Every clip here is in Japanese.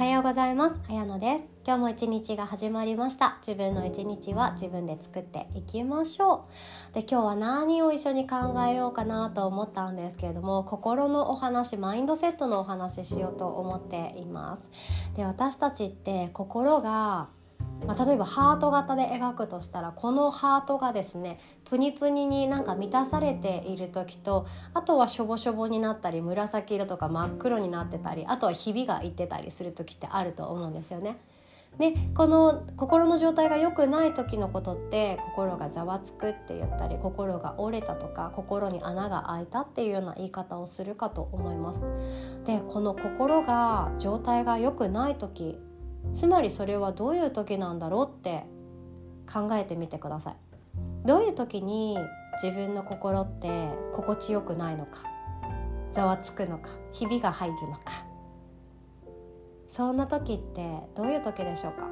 はようございます。あやのです。今日も一日が始まりました。自分の一日は自分で作っていきましょう。で今日は何を一緒に考えようかなと思ったんですけれども心のお話マインドセットのお話ししようと思っています。で私たちって心がまあ、例えばハート型で描くとしたらこのハートがですねプニプニになんか満たされている時とあとはしょぼしょぼになったり紫色とか真っ黒になってたりあとはひびがいってたりする時ってあると思うんですよね。でこの心の状態が良くない時のことって心がざわつくって言ったり心が折れたとか心に穴が開いたっていうような言い方をするかと思います。でこの心が状態が良くない時つまりそれはどういう時なんだろうって考えてみてください。どういう時に自分の心って心地よくないのかざわつくのかひびが入るのか。そんな時ってどういう時でしょうか。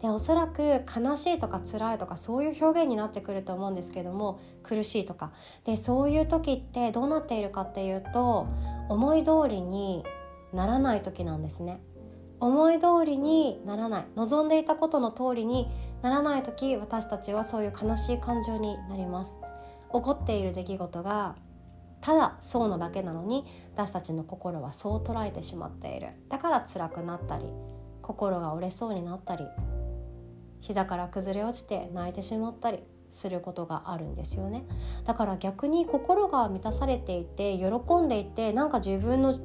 でおそらく悲しいとか辛いとかそういう表現になってくると思うんですけども苦しいとか。でそういう時ってどうなっているかっていうと思い通りにならない時なんですね。思い通りにならない。望んでいたことの通りにならない時私たちはそういう悲しい感情になります。起こっている出来事がただそうのだけなのに私たちの心はそう捉えてしまっている。だから辛くなったり心が折れそうになったり膝から崩れ落ちて泣いてしまったりすることがあるんですよね。だから逆に心が満たされていて喜んでいてなんか自分の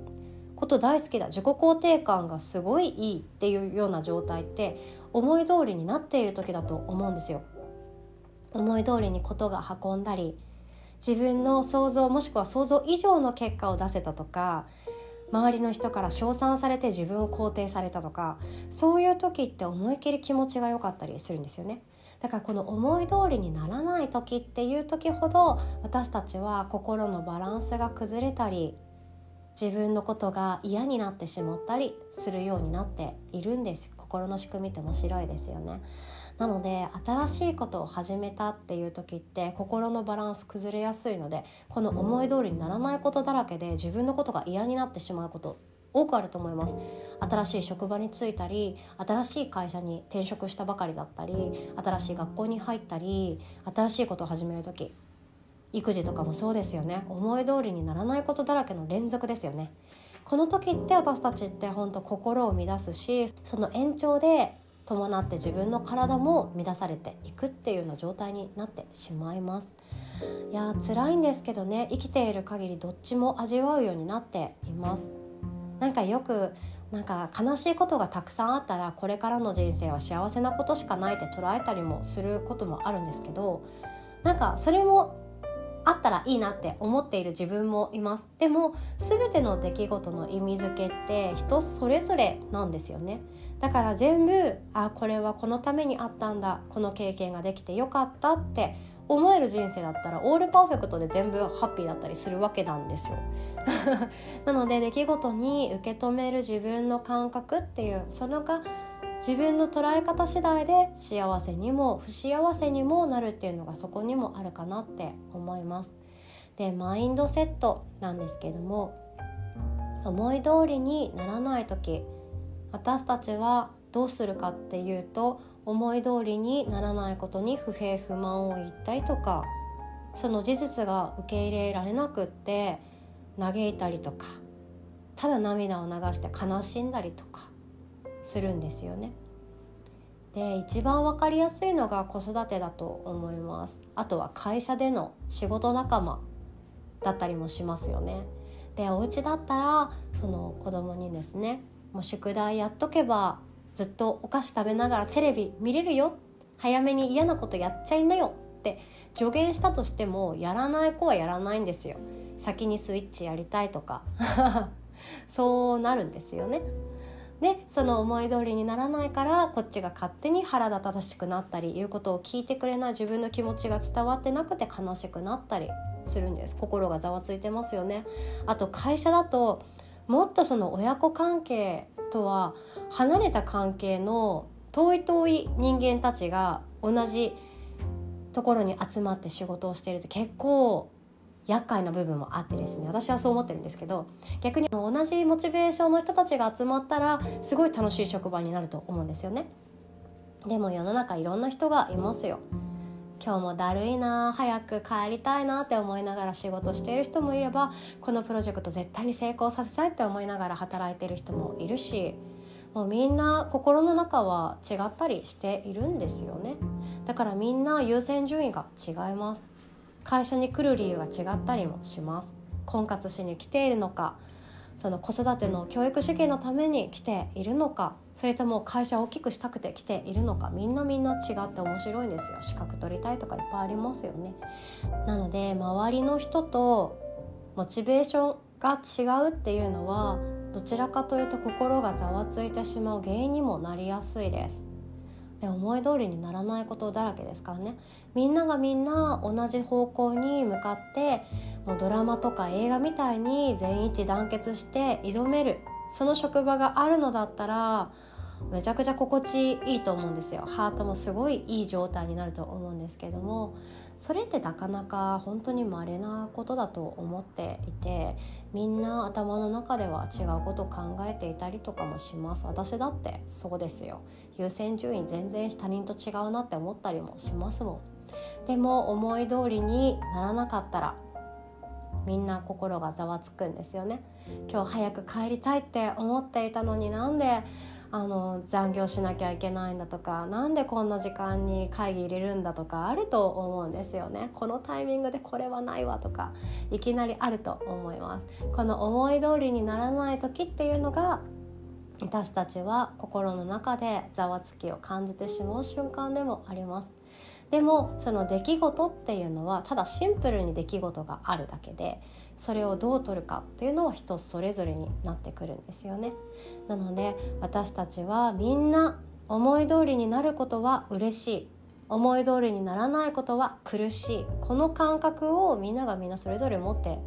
こと大好きだ自己肯定感がすごいいいっていうような状態って思い通りになっている時だと思うんですよ。思い通りにことが運んだり自分の想像もしくは想像以上の結果を出せたとか周りの人から称賛されて自分を肯定されたとかそういう時って思い切り気持ちが良かったりするんですよね。だからこの思い通りにならない時っていう時ほど私たちは心のバランスが崩れたり自分のことが嫌になってしまったりするようになっているんです。心の仕組みって面白いですよね。なので新しいことを始めたっていう時って心のバランス崩れやすいのでこの思い通りにならないことだらけで自分のことが嫌になってしまうこと多くあると思います。新しい職場に就いたり新しい会社に転職したばかりだったり新しい学校に入ったり新しいことを始める時育児とかもそうですよね。思い通りにならないことだらけの連続ですよね。この時って私たちって本当心を乱すしその延長で伴って自分の体も乱されていくっていうような状態になってしまいます。いや辛いんですけどね。生きている限りどっちも味わうようになっています。なんかよくなんか悲しいことがたくさんあったらこれからの人生は幸せなことしかないって捉えたりもすることもあるんですけどなんかそれもあったらいいなって思っている自分もいます。でも全ての出来事の意味付けって人それぞれなんですよね。だから全部あこれはこのためにあったんだ。この経験ができてよかったって思える人生だったらオールパーフェクトで全部ハッピーだったりするわけなんですよ。なので出来事に受け止める自分の感覚っていうそのが自分の捉え方次第で幸せにも不幸せにもなるっていうのがそこにもあるかなって思います。でマインドセットなんですけども思い通りにならない時私たちはどうするかっていうと思い通りにならないことに不平不満を言ったりとかその事実が受け入れられなくって嘆いたりとかただ涙を流して悲しんだりとかするんですよね。で一番分かりやすいのが子育てだと思います。あとは会社での仕事仲間だったりもしますよね。でお家だったらその子供にですねもう宿題やっとけばずっとお菓子食べながらテレビ見れるよ。早めに嫌なことやっちゃいなよ。って助言したとしてもやらない子はやらないんですよ。先にスイッチやりたいとか。そうなるんですよね。でその思い通りにならないからこっちが勝手に腹立たしくなったりいうことを聞いてくれない自分の気持ちが伝わってなくて悲しくなったりするんです。心がざわついてますよね。あと会社だともっとその親子関係とは離れた関係の遠い遠い人間たちが同じところに集まって仕事をしていると結構厄介な部分もあってですね私はそう思ってるんですけど逆に同じモチベーションの人たちが集まったらすごい楽しい職場になると思うんですよね。でも世の中いろんな人がいますよ。今日もだるいな早く帰りたいなって思いながら仕事している人もいればこのプロジェクト絶対に成功させたいって思いながら働いている人もいるしもうみんな心の中は違ったりしているんですよね。だからみんな優先順位が違います。会社に来る理由が違ったりもします。婚活しに来ているのかその子育ての教育資金のために来ているのかそれとも会社を大きくしたくて来ているのかみんなみんな違って面白いんですよ。資格取りたいとかいっぱいありますよね。なので周りの人とモチベーションが違うっていうのはどちらかというと心がざわついてしまう原因にもなりやすいです。で思い通りにならないことだらけですからね。みんながみんな同じ方向に向かってもうドラマとか映画みたいに全一致団結して挑める。その職場があるのだったらめちゃくちゃ心地いいと思うんですよ。ハートもすごいいい状態になると思うんですけどもそれってなかなか本当に稀なことだと思っていてみんな頭の中では違うこと考えていたりとかもします。私だってそうですよ。優先順位全然他人と違うなって思ったりもしますもん。でも思い通りにならなかったらみんな心がざわつくんですよね。今日早く帰りたいって思っていたのになんであの残業しなきゃいけないんだとか何でこんな時間に会議入れるんだとかあると思うんですよね。このタイミングでこれはないわとかいきなりあると思います。この思い通りにならない時っていうのが私たちは心の中でざわつきを感じてしまう瞬間でもあります。でもその出来事っていうのはただシンプルに出来事があるだけでそれをどう取るかっていうのは人それぞれになってくるんですよね。なので私たちはみんな思い通りになることは嬉しい。思い通りにならないことは苦しい。この感覚をみんながみんなそれぞれ持って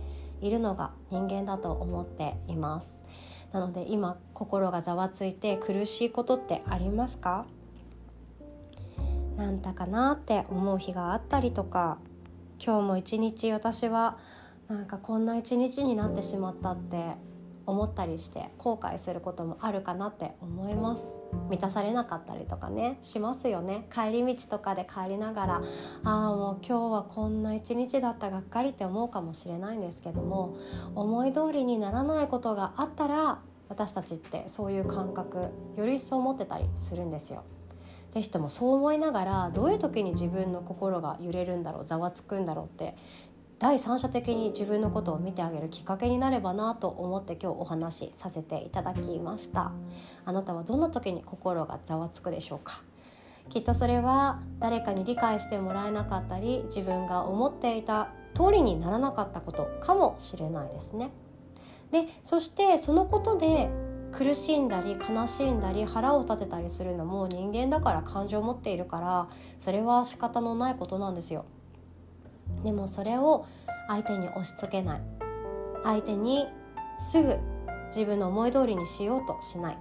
いるのが人間だと思っています。なので今心がざわついて苦しいことってありますか？なんだかなって思う日があったりとか今日も一日私はなんかこんな一日になってしまったって思ったりして後悔することもあるかなって思います満たされなかったりとかねしますよね帰り道とかで帰りながらああもう今日はこんな一日だったがっかりって思うかもしれないんですけども思い通りにならないことがあったら私たちってそういう感覚より一層持ってたりするんですよ。ぜひともそう思いながらどういう時に自分の心が揺れるんだろうざわつくんだろうって第三者的に自分のことを見てあげるきっかけになればなと思って今日お話しさせていただきました。あなたはどんな時に心がざわつくでしょうか？きっとそれは誰かに理解してもらえなかったり自分が思っていた通りにならなかったことかもしれないですね。でそしてそのことで苦しんだり悲しんだり腹を立てたりするのも人間だから感情を持っているからそれは仕方のないことなんですよ。でもそれを相手に押し付けない。相手にすぐ自分の思い通りにしようとしない。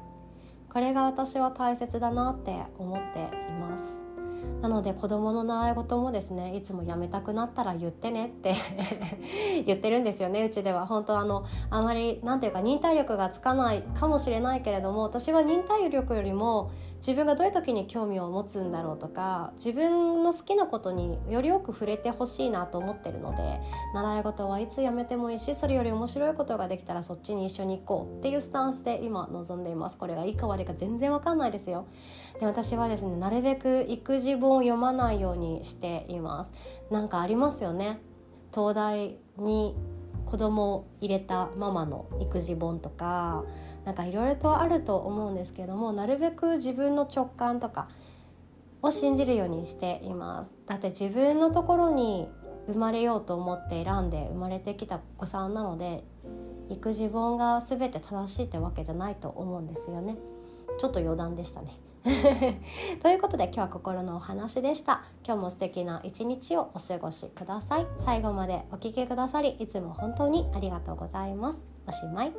これが私は大切だなって思っています。なので子どもの習い事もですねいつもやめたくなったら言ってねって 言ってるんですよね。うちでは本当あのあまり何ていうか忍耐力がつかないかもしれないけれども私は忍耐力よりも自分がどういう時に興味を持つんだろうとか自分の好きなことによりよく触れてほしいなと思ってるので習い事はいつやめてもいいしそれより面白いことができたらそっちに一緒に行こうっていうスタンスで今望んでいます。これがいいか悪いか全然わかんないですよ。で私はですねなるべく育児本を読まないようにしています。なんかありますよね。東大に子供を入れたママの育児本とかなんかいろいろとあると思うんですけどもなるべく自分の直感とかを信じるようにしています。だって自分のところに生まれようと思って選んで生まれてきたお子さんなので育児本が全て正しいってわけじゃないと思うんですよね。ちょっと余談でしたね。ということで今日は心のお話でした。今日も素敵な一日をお過ごしください。最後までお聴きくださりいつも本当にありがとうございます。おしまい。